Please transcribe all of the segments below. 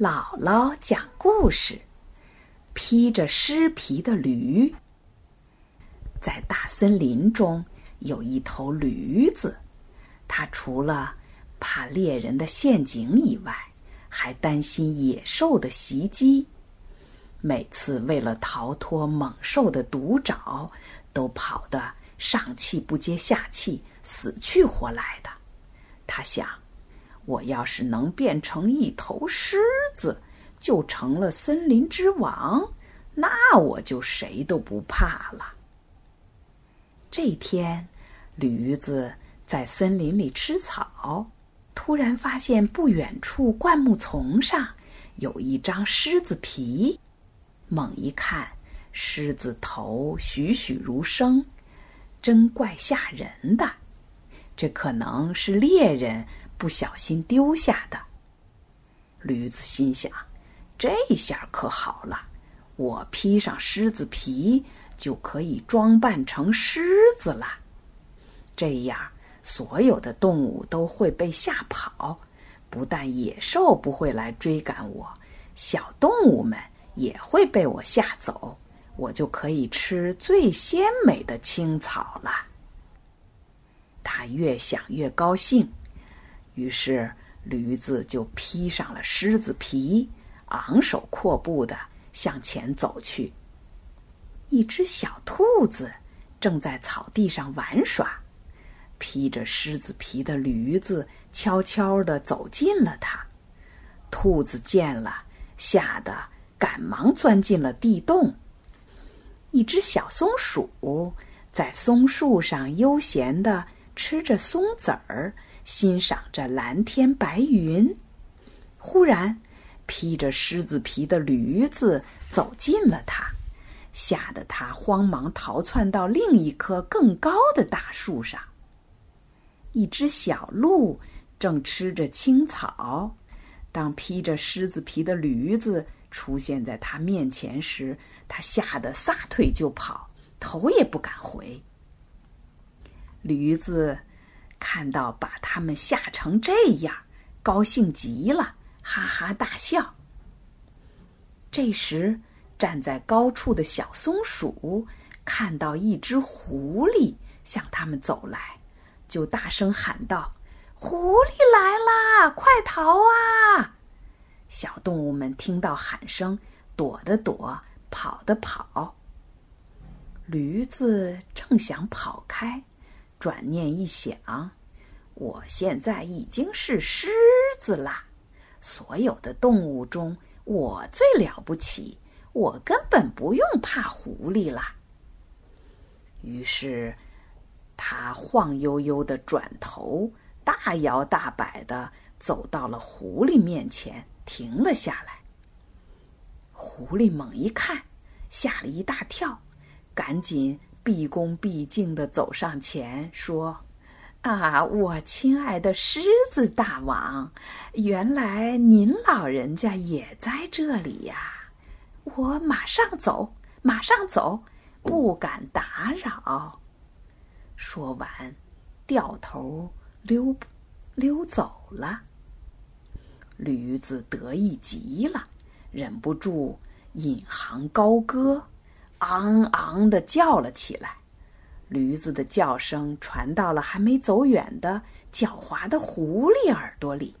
姥姥讲故事：披着尸皮的驴。在大森林中有一头驴子，它除了怕猎人的陷阱以外，还担心野兽的袭击。每次为了逃脱猛兽的毒爪，都跑得上气不接下气、死去活来的。他想。我要是能变成一头狮子，就成了森林之王，那我就谁都不怕了。这天，驴子在森林里吃草，突然发现不远处灌木丛上有一张狮子皮。猛一看，狮子头栩栩如生，真怪吓人的。这可能是猎人。不小心丢下的。驴子心想：“这下可好了，我披上狮子皮，就可以装扮成狮子了。这样，所有的动物都会被吓跑，不但野兽不会来追赶我，小动物们也会被我吓走，我就可以吃最鲜美的青草了。”他越想越高兴。于是，驴子就披上了狮子皮，昂首阔步的向前走去。一只小兔子正在草地上玩耍，披着狮子皮的驴子悄悄的走近了它。兔子见了，吓得赶忙钻进了地洞。一只小松鼠在松树上悠闲的吃着松子儿。欣赏着蓝天白云，忽然，披着狮子皮的驴子走近了他，吓得他慌忙逃窜到另一棵更高的大树上。一只小鹿正吃着青草，当披着狮子皮的驴子出现在他面前时，他吓得撒腿就跑，头也不敢回。驴子。看到把他们吓成这样，高兴极了，哈哈大笑。这时，站在高处的小松鼠看到一只狐狸向他们走来，就大声喊道：“狐狸来啦，快逃啊！”小动物们听到喊声，躲的躲，跑的跑。驴子正想跑开。转念一想，我现在已经是狮子了，所有的动物中我最了不起，我根本不用怕狐狸了。于是，他晃悠悠的转头，大摇大摆的走到了狐狸面前，停了下来。狐狸猛一看，吓了一大跳，赶紧。毕恭毕敬的走上前说：“啊，我亲爱的狮子大王，原来您老人家也在这里呀！我马上走，马上走，不敢打扰。”说完，掉头溜溜走了。驴子得意极了，忍不住引吭高歌。昂昂的叫了起来，驴子的叫声传到了还没走远的狡猾的狐狸耳朵里。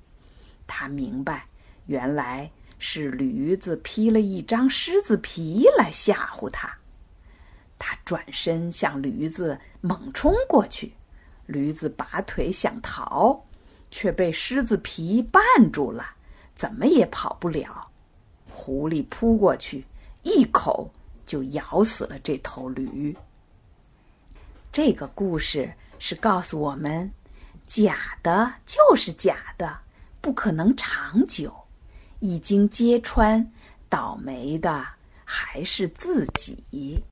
他明白，原来是驴子披了一张狮子皮来吓唬他。他转身向驴子猛冲过去，驴子拔腿想逃，却被狮子皮绊住了，怎么也跑不了。狐狸扑过去，一口。就咬死了这头驴。这个故事是告诉我们，假的就是假的，不可能长久。已经揭穿，倒霉的还是自己。